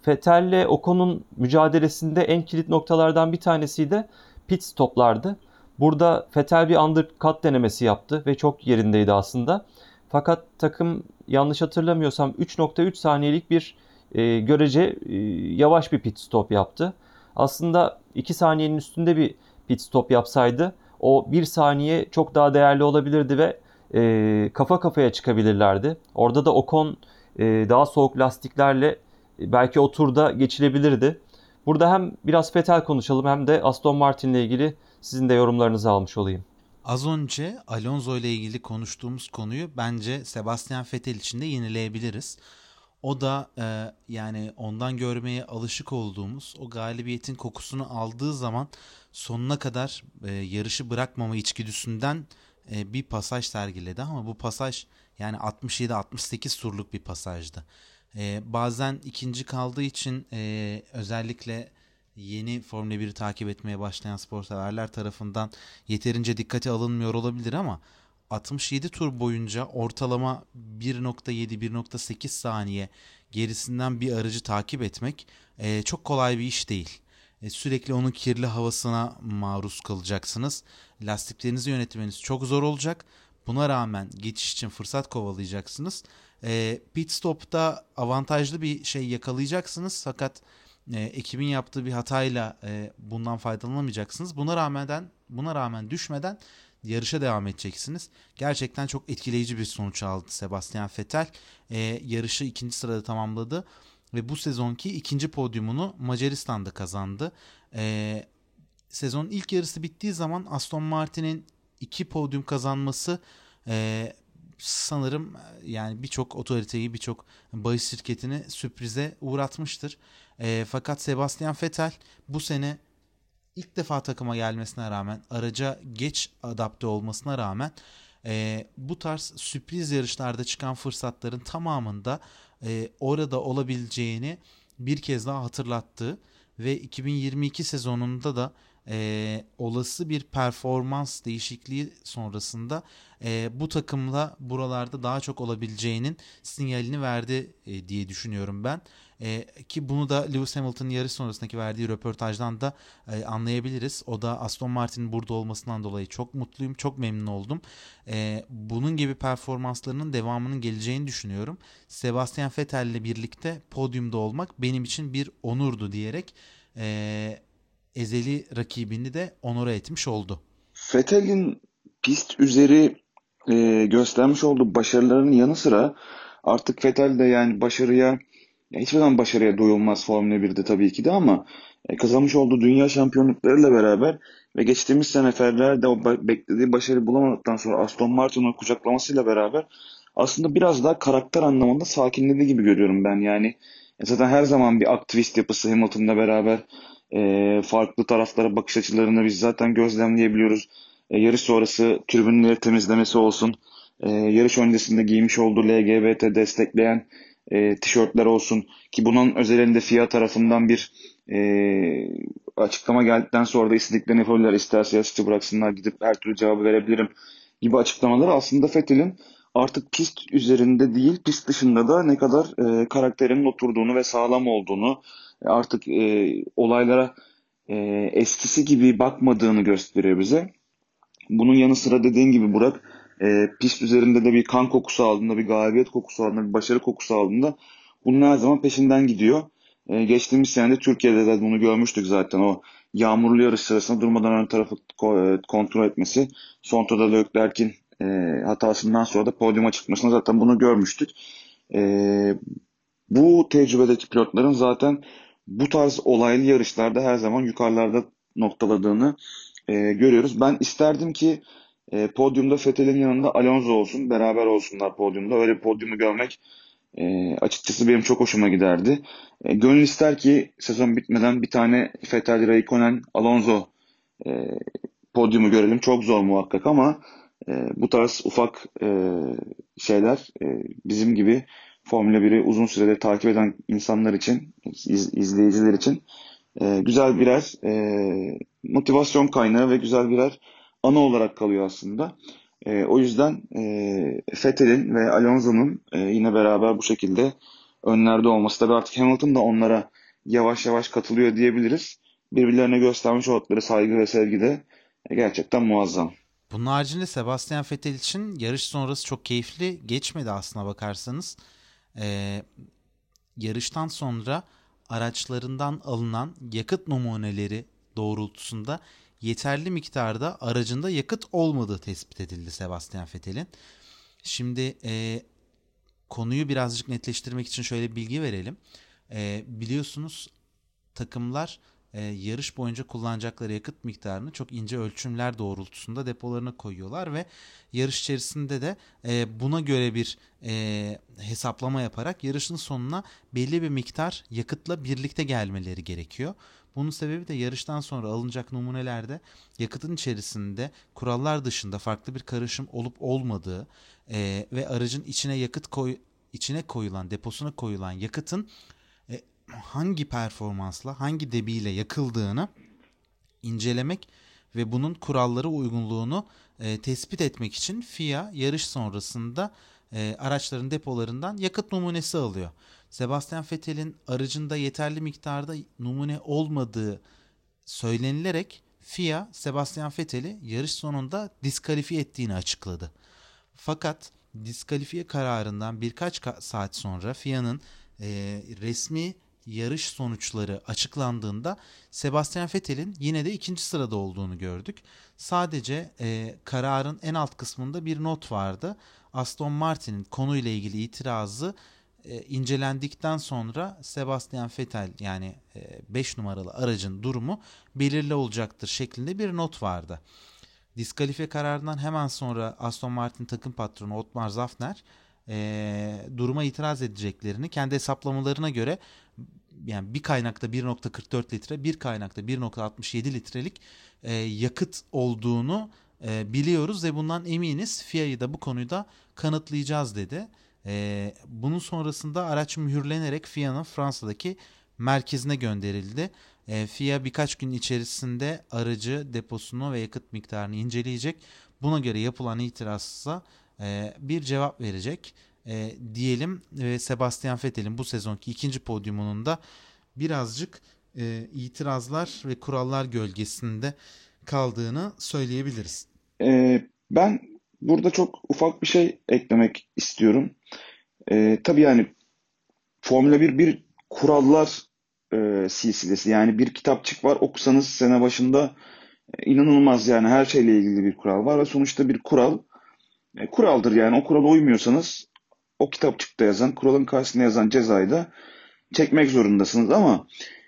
Speaker 3: Fetel'le Ocon'un mücadelesinde en kilit noktalardan bir tanesi de pit stoplardı. Burada Fetel bir undercut denemesi yaptı ve çok yerindeydi aslında. Fakat takım yanlış hatırlamıyorsam 3.3 saniyelik bir e, görece e, yavaş bir pit stop yaptı. Aslında 2 saniyenin üstünde bir pit stop yapsaydı o 1 saniye çok daha değerli olabilirdi ve e, kafa kafaya çıkabilirlerdi. Orada da Ocon e, daha soğuk lastiklerle e, belki o turda geçilebilirdi. Burada hem biraz Fetel konuşalım hem de Aston Martin ile ilgili sizin de yorumlarınızı almış olayım.
Speaker 1: Az önce Alonso ile ilgili konuştuğumuz konuyu bence Sebastian Vettel için de yenileyebiliriz. O da e, yani ondan görmeye alışık olduğumuz o galibiyetin kokusunu aldığı zaman sonuna kadar e, yarışı bırakmama içgüdüsünden e, bir pasaj sergiledi ama bu pasaj yani 67-68 turluk bir pasajdı. E, bazen ikinci kaldığı için e, özellikle yeni Formula 1'i takip etmeye başlayan spor severler tarafından yeterince dikkate alınmıyor olabilir ama 67 tur boyunca ortalama 1.7-1.8 saniye gerisinden bir aracı takip etmek e, çok kolay bir iş değil. E, sürekli onun kirli havasına maruz kalacaksınız. Lastiklerinizi yönetmeniz çok zor olacak. Buna rağmen geçiş için fırsat kovalayacaksınız. E, pit stop'ta avantajlı bir şey yakalayacaksınız fakat e, ekibin yaptığı bir hatayla e, bundan faydalanamayacaksınız. Buna rağmen buna rağmen düşmeden yarışa devam edeceksiniz. Gerçekten çok etkileyici bir sonuç aldı Sebastian Vettel. E, yarışı ikinci sırada tamamladı ve bu sezonki ikinci podyumunu Macaristan'da kazandı. E, sezonun ilk yarısı bittiği zaman Aston Martin'in iki podyum kazanması e, sanırım yani birçok otoriteyi birçok bahis şirketini sürprize uğratmıştır. E, fakat Sebastian Vettel bu sene ilk defa takıma gelmesine rağmen araca geç adapte olmasına rağmen e, bu tarz sürpriz yarışlarda çıkan fırsatların tamamında e, orada olabileceğini bir kez daha hatırlattı ve 2022 sezonunda da e, olası bir performans değişikliği sonrasında e, bu takımla buralarda daha çok olabileceğinin sinyalini verdi e, diye düşünüyorum ben. E, ki bunu da Lewis Hamilton'ın yarış sonrasındaki verdiği röportajdan da e, anlayabiliriz. O da Aston Martin'in burada olmasından dolayı çok mutluyum, çok memnun oldum. E, bunun gibi performanslarının devamının geleceğini düşünüyorum. Sebastian Vettel ile birlikte podyumda olmak benim için bir onurdu diyerek e, ezeli rakibini de onore etmiş oldu.
Speaker 2: Vettel'in pist üzeri e, göstermiş olduğu başarılarının yanı sıra artık Vettel de yani başarıya ya hiçbir zaman başarıya doyulmaz Formula 1'de tabii ki de ama e, kazanmış olduğu dünya şampiyonluklarıyla beraber ve geçtiğimiz sene Ferrari'de o beklediği başarı bulamadıktan sonra Aston Martin'ın kucaklamasıyla beraber aslında biraz daha karakter anlamında sakinledi gibi görüyorum ben. Yani e, zaten her zaman bir aktivist yapısı Hamilton'la beraber e, farklı taraflara bakış açılarını biz zaten gözlemleyebiliyoruz. E, yarış sonrası tribünleri temizlemesi olsun, e, yarış öncesinde giymiş olduğu LGBT destekleyen e, tişörtler olsun ki bunun özelinde FIA tarafından bir e, açıklama geldikten sonra da istediklerini yapabilirler. İsterse yazıcı bıraksınlar gidip her türlü cevabı verebilirim gibi açıklamaları aslında Fethel'in artık pist üzerinde değil pist dışında da ne kadar e, karakterinin oturduğunu ve sağlam olduğunu artık e, olaylara e, eskisi gibi bakmadığını gösteriyor bize. Bunun yanı sıra dediğin gibi Burak e, pist üzerinde de bir kan kokusu aldığında, bir galibiyet kokusu aldığında, bir başarı kokusu aldığında bunun her zaman peşinden gidiyor. E, geçtiğimiz sene de Türkiye'de de bunu görmüştük zaten. O yağmurlu yarış sırasında durmadan ön tarafı e, kontrol etmesi. Son turda Leclerc'in e, hatasından sonra da podyuma çıkmasına zaten bunu görmüştük. E, bu tecrübedeki pilotların zaten bu tarz olaylı yarışlarda her zaman yukarılarda noktaladığını e, görüyoruz. Ben isterdim ki e, podyumda Fethel'in yanında Alonso olsun, beraber olsunlar podyumda. Öyle bir podyumu görmek e, açıkçası benim çok hoşuma giderdi. E, gönül ister ki sezon bitmeden bir tane Vettel, Raikkonen, Alonso e, podyumu görelim. Çok zor muhakkak ama e, bu tarz ufak e, şeyler e, bizim gibi Formula 1'i uzun süredir takip eden insanlar için, iz, izleyiciler için e, güzel birer e, motivasyon kaynağı ve güzel birer ana olarak kalıyor aslında. E, o yüzden e, Vettel'in ve Alonso'nun e, yine beraber bu şekilde önlerde olması tabii artık Hamilton da onlara yavaş yavaş katılıyor diyebiliriz. Birbirlerine göstermiş oldukları saygı ve sevgi de e, gerçekten muazzam.
Speaker 1: Bunun haricinde Sebastian Vettel için yarış sonrası çok keyifli geçmedi aslına bakarsanız. Ee, yarıştan sonra araçlarından alınan yakıt numuneleri doğrultusunda yeterli miktarda aracında yakıt olmadığı tespit edildi Sebastian Vettel'in. Şimdi e, konuyu birazcık netleştirmek için şöyle bilgi verelim. E, biliyorsunuz takımlar e, yarış boyunca kullanacakları yakıt miktarını çok ince ölçümler doğrultusunda depolarına koyuyorlar ve yarış içerisinde de e, buna göre bir e, hesaplama yaparak yarışın sonuna belli bir miktar yakıtla birlikte gelmeleri gerekiyor. Bunun sebebi de yarıştan sonra alınacak numunelerde yakıtın içerisinde kurallar dışında farklı bir karışım olup olmadığı e, ve aracın içine yakıt koy içine koyulan deposuna koyulan yakıtın e, hangi performansla hangi debiyle yakıldığını incelemek ve bunun kurallara uygunluğunu e, tespit etmek için FIA yarış sonrasında e, araçların depolarından yakıt numunesi alıyor. Sebastian Vettel'in aracında yeterli miktarda numune olmadığı söylenilerek FIA Sebastian Vettel'i yarış sonunda diskalifiye ettiğini açıkladı. Fakat diskalifiye kararından birkaç saat sonra FIA'nın e, resmi yarış sonuçları açıklandığında Sebastian Vettel'in yine de ikinci sırada olduğunu gördük. Sadece e, kararın en alt kısmında bir not vardı. Aston Martin'in konuyla ilgili itirazı e, incelendikten sonra Sebastian Vettel yani 5 e, numaralı aracın durumu belirli olacaktır şeklinde bir not vardı. Diskalifiye kararından hemen sonra Aston Martin takım patronu Otmar Zafner e, duruma itiraz edeceklerini kendi hesaplamalarına göre yani bir kaynakta 1.44 litre bir kaynakta 1.67 litrelik e, yakıt olduğunu e, biliyoruz ve bundan eminiz. FIA'yı da bu konuyu da kanıtlayacağız dedi. E, bunun sonrasında araç mühürlenerek FIA'nın Fransa'daki merkezine gönderildi. E, FIA birkaç gün içerisinde aracı deposunu ve yakıt miktarını inceleyecek. Buna göre yapılan itirazsa e, bir cevap verecek e, diyelim ve Sebastian Vettel'in bu sezonki ikinci podyumunun da birazcık e, itirazlar ve kurallar gölgesinde kaldığını söyleyebiliriz.
Speaker 2: E, ben burada çok ufak bir şey eklemek istiyorum. E, tabii yani Formula 1 bir kurallar e, silsilesi. Yani bir kitapçık var okusanız sene başında E, inanılmaz yani her şeyle ilgili bir kural var ve sonuçta bir kural e, kuraldır yani o kurala uymuyorsanız o kitapçıkta yazan, kuralın karşısında yazan cezayı da çekmek zorundasınız ama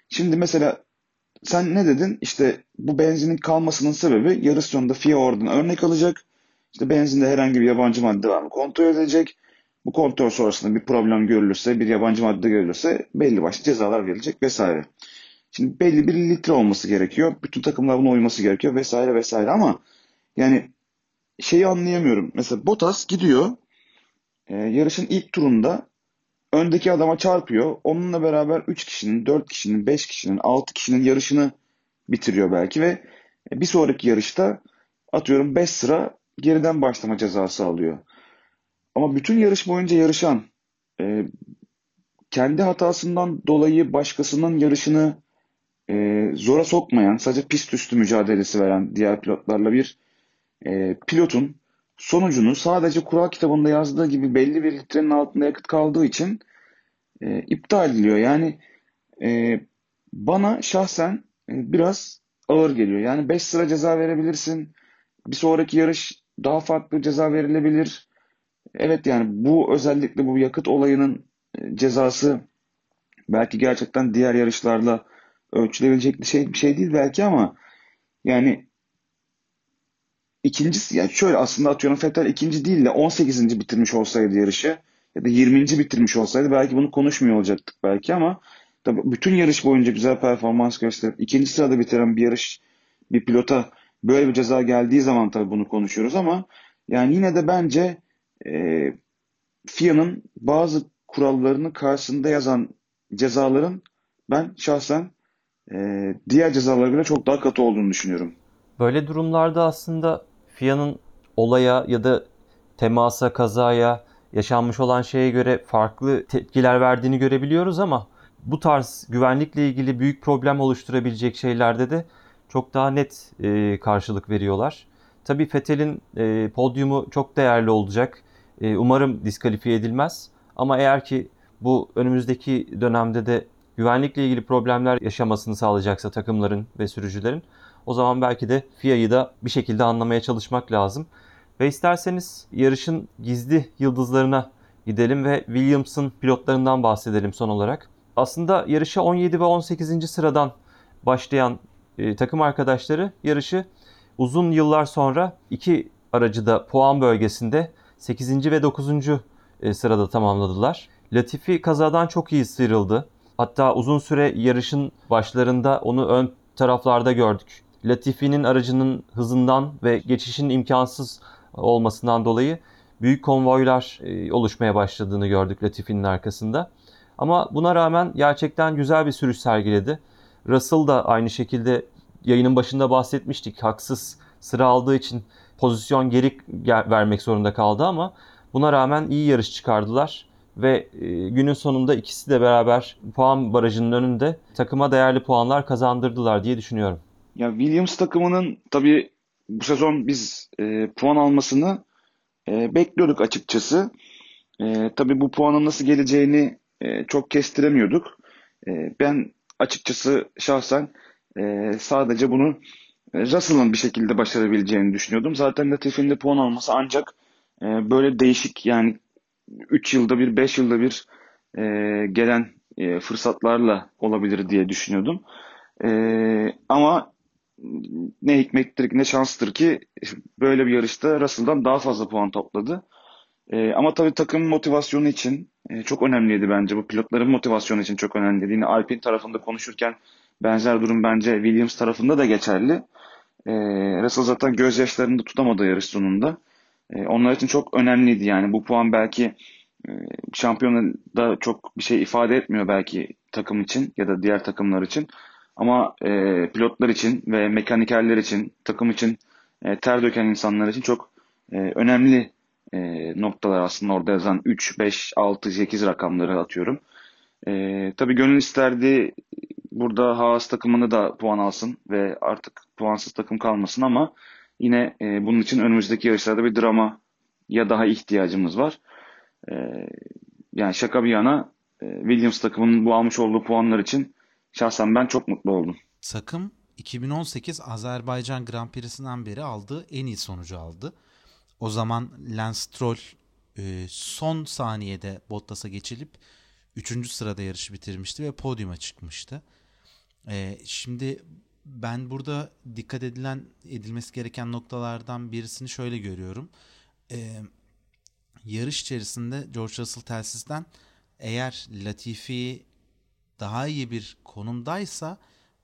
Speaker 2: şimdi mesela sen ne dedin? İşte bu benzinin kalmasının sebebi yarış sonunda FIA oradan örnek alacak. İşte benzinde herhangi bir yabancı madde var mı kontrol edilecek. Bu kontrol sonrasında bir problem görülürse, bir yabancı madde görülürse belli başlı cezalar verilecek vesaire. Şimdi belli bir litre olması gerekiyor. Bütün takımlar buna uyması gerekiyor vesaire vesaire ama yani şeyi anlayamıyorum. Mesela Bottas gidiyor e, yarışın ilk turunda öndeki adama çarpıyor. Onunla beraber 3 kişinin, 4 kişinin, 5 kişinin, 6 kişinin yarışını bitiriyor belki ve bir sonraki yarışta atıyorum 5 sıra geriden başlama cezası alıyor. Ama bütün yarış boyunca yarışan e, kendi hatasından dolayı başkasının yarışını e, zora sokmayan, sadece pist üstü mücadelesi veren diğer pilotlarla bir e, pilotun sonucunu sadece kural kitabında yazdığı gibi belli bir litrenin altında yakıt kaldığı için e, iptal ediliyor. Yani e, bana şahsen e, biraz ağır geliyor. Yani 5 sıra ceza verebilirsin. Bir sonraki yarış daha farklı ceza verilebilir. Evet yani bu özellikle bu yakıt olayının e, cezası belki gerçekten diğer yarışlarla ölçülebilecek bir şey bir şey değil belki ama yani ikincisi yani şöyle aslında atıyorum Vettel ikinci değil de 18. bitirmiş olsaydı yarışı ya da 20. bitirmiş olsaydı belki bunu konuşmuyor olacaktık belki ama tabii bütün yarış boyunca güzel performans gösterip ikinci sırada bitiren bir yarış bir pilota böyle bir ceza geldiği zaman tabii bunu konuşuyoruz ama yani yine de bence e, FIA'nın bazı kurallarının karşısında yazan cezaların ben şahsen e, diğer cezalara göre çok daha katı olduğunu düşünüyorum.
Speaker 3: Böyle durumlarda aslında FIA'nın olaya ya da temasa, kazaya, yaşanmış olan şeye göre farklı tepkiler verdiğini görebiliyoruz ama bu tarz güvenlikle ilgili büyük problem oluşturabilecek şeylerde de çok daha net e, karşılık veriyorlar. Tabii Fethel'in e, podyumu çok değerli olacak. E, umarım diskalifiye edilmez. Ama eğer ki bu önümüzdeki dönemde de güvenlikle ilgili problemler yaşamasını sağlayacaksa takımların ve sürücülerin o zaman belki de FIA'yı da bir şekilde anlamaya çalışmak lazım. Ve isterseniz yarışın gizli yıldızlarına gidelim ve Williams'ın pilotlarından bahsedelim son olarak. Aslında yarışa 17 ve 18. sıradan başlayan e, takım arkadaşları yarışı uzun yıllar sonra iki aracı da puan bölgesinde 8. ve 9. E, sırada tamamladılar. Latifi kazadan çok iyi sıyrıldı. Hatta uzun süre yarışın başlarında onu ön taraflarda gördük. Latifi'nin aracının hızından ve geçişin imkansız olmasından dolayı büyük konvoylar e, oluşmaya başladığını gördük Latifi'nin arkasında. Ama buna rağmen gerçekten güzel bir sürüş sergiledi. Russell da aynı şekilde yayının başında bahsetmiştik. Haksız sıra aldığı için pozisyon geri vermek zorunda kaldı ama buna rağmen iyi yarış çıkardılar ve e, günün sonunda ikisi de beraber puan barajının önünde takıma değerli puanlar kazandırdılar diye düşünüyorum.
Speaker 2: Ya Williams takımının tabii bu sezon biz e, puan almasını e, bekliyorduk açıkçası. E, tabii bu puanın nasıl geleceğini e, çok kestiremiyorduk. E, ben açıkçası şahsen e, sadece bunu e, Russell'ın bir şekilde başarabileceğini düşünüyordum. Zaten Latifi'nin de puan alması ancak e, böyle değişik yani 3 yılda bir, 5 yılda bir e, gelen e, fırsatlarla olabilir diye düşünüyordum. E, ama ne hikmettir ne şanstır ki böyle bir yarışta Russell'dan daha fazla puan topladı. E, ama tabii takım motivasyonu için e, çok önemliydi bence. Bu pilotların motivasyonu için çok önemliydi. Yine Alpine tarafında konuşurken benzer durum bence Williams tarafında da geçerli. E, Russell zaten gözyaşlarını da tutamadı yarış sonunda. E, onlar için çok önemliydi yani. Bu puan belki e, şampiyonada çok bir şey ifade etmiyor belki takım için ya da diğer takımlar için. Ama e, pilotlar için ve mekanikerler için, takım için e, ter döken insanlar için çok e, önemli e, noktalar aslında orada yazan 3, 5, 6, 8 rakamları atıyorum. E, tabii gönül isterdi burada Haas takımını da puan alsın ve artık puansız takım kalmasın ama yine e, bunun için önümüzdeki yarışlarda bir drama ya daha ihtiyacımız var. E, yani şaka bir yana e, Williams takımının bu almış olduğu puanlar için Şahsen ben çok mutlu oldum.
Speaker 1: Takım 2018 Azerbaycan Grand Prix'sinden beri aldığı en iyi sonucu aldı. O zaman Lance Stroll e, son saniyede Bottas'a geçilip 3. sırada yarışı bitirmişti ve podyuma çıkmıştı. E, şimdi ben burada dikkat edilen edilmesi gereken noktalardan birisini şöyle görüyorum. E, yarış içerisinde George Russell telsizden eğer Latifi daha iyi bir konumdaysa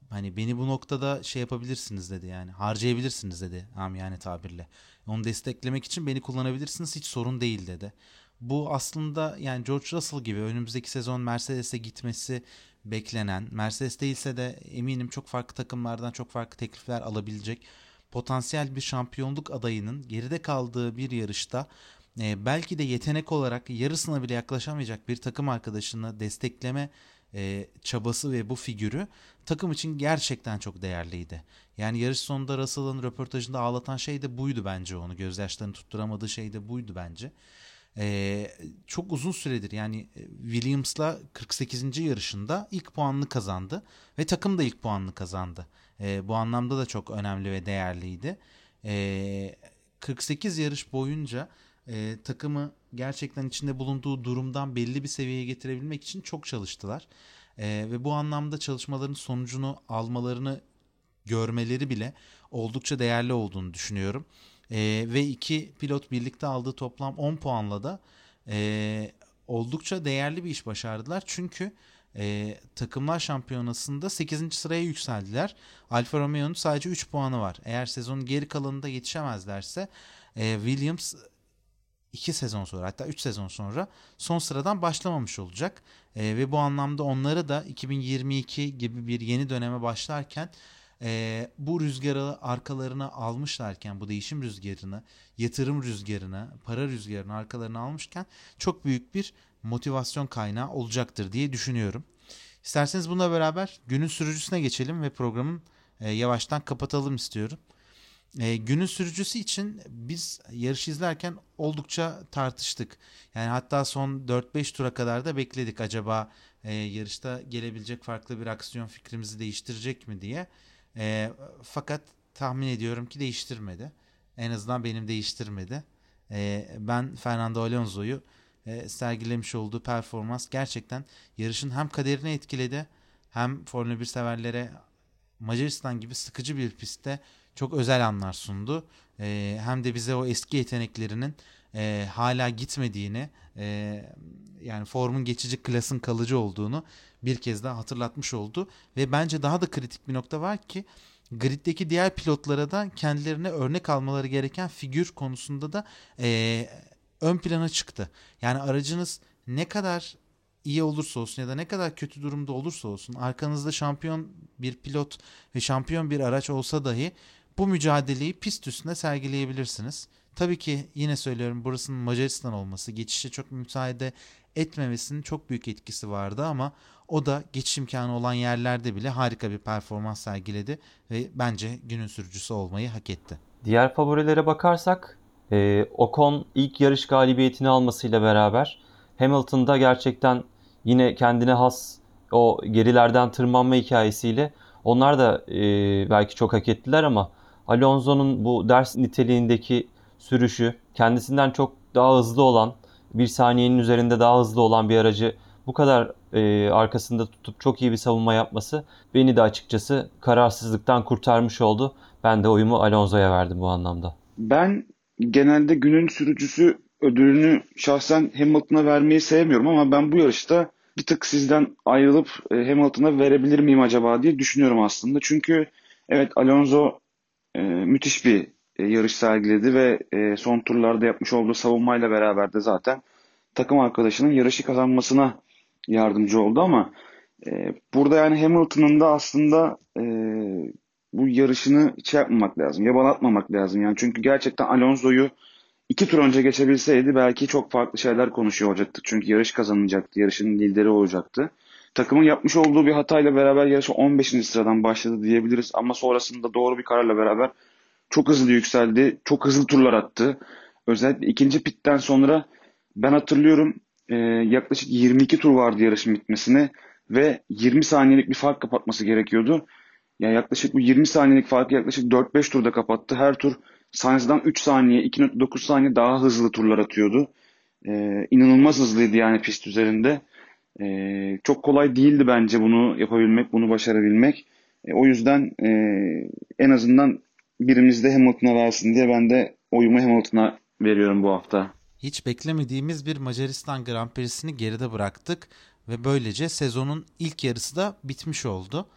Speaker 1: hani beni bu noktada şey yapabilirsiniz dedi yani harcayabilirsiniz dedi yani tabirle. Onu desteklemek için beni kullanabilirsiniz hiç sorun değil dedi. Bu aslında yani George Russell gibi önümüzdeki sezon Mercedes'e gitmesi beklenen, Mercedes değilse de eminim çok farklı takımlardan çok farklı teklifler alabilecek potansiyel bir şampiyonluk adayının geride kaldığı bir yarışta e, belki de yetenek olarak yarısına bile yaklaşamayacak bir takım arkadaşını destekleme e, çabası ve bu figürü takım için gerçekten çok değerliydi. Yani yarış sonunda Russell'ın röportajında ağlatan şey de buydu bence onu. Gözyaşlarını tutturamadığı şey de buydu bence. Ee, çok uzun süredir yani e, Williams'la 48. yarışında ilk puanını kazandı ve takım da ilk puanını kazandı. Ee, bu anlamda da çok önemli ve değerliydi. Ee, 48 yarış boyunca e, takımı gerçekten içinde bulunduğu durumdan belli bir seviyeye getirebilmek için çok çalıştılar. E, ve bu anlamda çalışmaların sonucunu almalarını görmeleri bile oldukça değerli olduğunu düşünüyorum. E, ve iki pilot birlikte aldığı toplam 10 puanla da e, oldukça değerli bir iş başardılar. Çünkü e, takımlar şampiyonasında 8. sıraya yükseldiler. Alfa Romeo'nun sadece 3 puanı var. Eğer sezonun geri kalanında yetişemezlerse e, Williams 2 sezon sonra hatta 3 sezon sonra son sıradan başlamamış olacak. E, ve bu anlamda onları da 2022 gibi bir yeni döneme başlarken e, bu rüzgarı arkalarına almışlarken bu değişim rüzgarını, yatırım rüzgarını, para rüzgarını arkalarına almışken çok büyük bir motivasyon kaynağı olacaktır diye düşünüyorum. İsterseniz bununla beraber günün sürücüsüne geçelim ve programın e, yavaştan kapatalım istiyorum. E, günün sürücüsü için biz yarış izlerken oldukça tartıştık. Yani hatta son 4-5 tura kadar da bekledik acaba e, yarışta gelebilecek farklı bir aksiyon fikrimizi değiştirecek mi diye. E, fakat tahmin ediyorum ki değiştirmedi. En azından benim değiştirmedi. E, ben Fernando Alonso'yu e, sergilemiş olduğu performans gerçekten yarışın hem kaderini etkiledi hem Formula 1 severlere Macaristan gibi sıkıcı bir pistte çok özel anlar sundu. E, hem de bize o eski yeteneklerinin e, hala gitmediğini e, yani formun geçici klasın kalıcı olduğunu bir kez daha hatırlatmış oldu. Ve bence daha da kritik bir nokta var ki griddeki diğer pilotlara da kendilerine örnek almaları gereken figür konusunda da e, ön plana çıktı. Yani aracınız ne kadar iyi olursa olsun ya da ne kadar kötü durumda olursa olsun arkanızda şampiyon bir pilot ve şampiyon bir araç olsa dahi bu mücadeleyi pist üstünde sergileyebilirsiniz. Tabii ki yine söylüyorum burasının Macaristan olması geçişe çok müsaade etmemesinin çok büyük etkisi vardı ama o da geçiş imkanı olan yerlerde bile harika bir performans sergiledi ve bence günün sürücüsü olmayı hak etti.
Speaker 3: Diğer favorilere bakarsak e, Ocon ilk yarış galibiyetini almasıyla beraber Hamilton'da gerçekten yine kendine has o gerilerden tırmanma hikayesiyle onlar da e, belki çok hak ettiler ama Alonso'nun bu ders niteliğindeki sürüşü kendisinden çok daha hızlı olan bir saniyenin üzerinde daha hızlı olan bir aracı bu kadar e, arkasında tutup çok iyi bir savunma yapması beni de açıkçası kararsızlıktan kurtarmış oldu. Ben de oyumu Alonso'ya verdim bu anlamda.
Speaker 2: Ben genelde günün sürücüsü ödülünü şahsen Hamilton'a vermeyi sevmiyorum ama ben bu yarışta bir tık sizden ayrılıp e, Hamilton'a verebilir miyim acaba diye düşünüyorum aslında. Çünkü evet Alonso e, müthiş bir e, yarış sergiledi ve e, son turlarda yapmış olduğu savunmayla beraber de zaten takım arkadaşının yarışı kazanmasına yardımcı oldu ama burada yani Hamilton'ın da aslında bu yarışını şey yapmamak lazım, yabalatmamak lazım. Yani çünkü gerçekten Alonso'yu iki tur önce geçebilseydi belki çok farklı şeyler konuşuyor olacaktı. Çünkü yarış kazanacaktı, yarışın lideri olacaktı. Takımın yapmış olduğu bir hatayla beraber yarışa 15. sıradan başladı diyebiliriz. Ama sonrasında doğru bir kararla beraber çok hızlı yükseldi. Çok hızlı turlar attı. Özellikle ikinci pitten sonra ben hatırlıyorum e, yaklaşık 22 tur vardı yarışın bitmesine ve 20 saniyelik bir fark kapatması gerekiyordu. Ya yaklaşık bu 20 saniyelik farkı yaklaşık 4-5 turda kapattı. Her tur Sainz'dan 3 saniye, 2.9 saniye daha hızlı turlar atıyordu. Ee, inanılmaz hızlıydı yani pist üzerinde. Ee, çok kolay değildi bence bunu yapabilmek, bunu başarabilmek. E, o yüzden e, en azından birimiz de Hamilton'a versin diye ben de oyumu Hamilton'a veriyorum bu hafta.
Speaker 1: Hiç beklemediğimiz bir Macaristan Grand Prix'sini geride bıraktık ve böylece sezonun ilk yarısı da bitmiş oldu.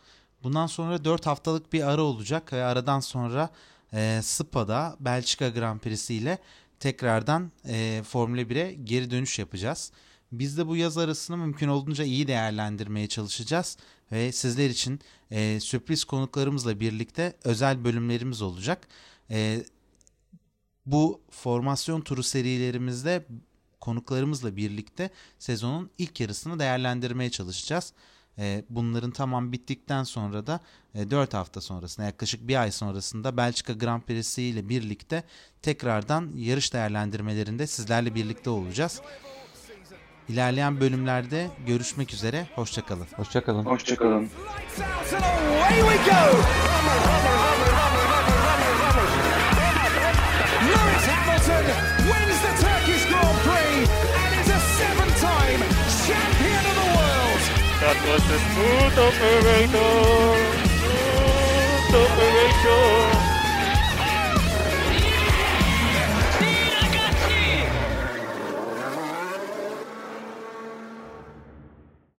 Speaker 1: Bundan sonra 4 haftalık bir ara olacak ve aradan sonra e, Spa'da Belçika Grand Prix'si ile tekrardan e, Formula 1'e geri dönüş yapacağız. Biz de bu yaz arasını mümkün olduğunca iyi değerlendirmeye çalışacağız ve sizler için e, sürpriz konuklarımızla birlikte özel bölümlerimiz olacak. E, bu formasyon turu serilerimizde konuklarımızla birlikte sezonun ilk yarısını değerlendirmeye çalışacağız. E, bunların tamam bittikten sonra da e, 4 hafta sonrasında yaklaşık bir ay sonrasında Belçika Grand Prix'si ile birlikte tekrardan yarış değerlendirmelerinde sizlerle birlikte olacağız. İlerleyen bölümlerde görüşmek üzere. Hoşçakalın.
Speaker 3: Hoşçakalın.
Speaker 2: Hoşçakalın.
Speaker 4: Lights out and away we go! Lewis Hamilton wins the Turkish Grand Prix and is a seven-time champion of the world!
Speaker 5: That was a smooth operator. Smooth operator.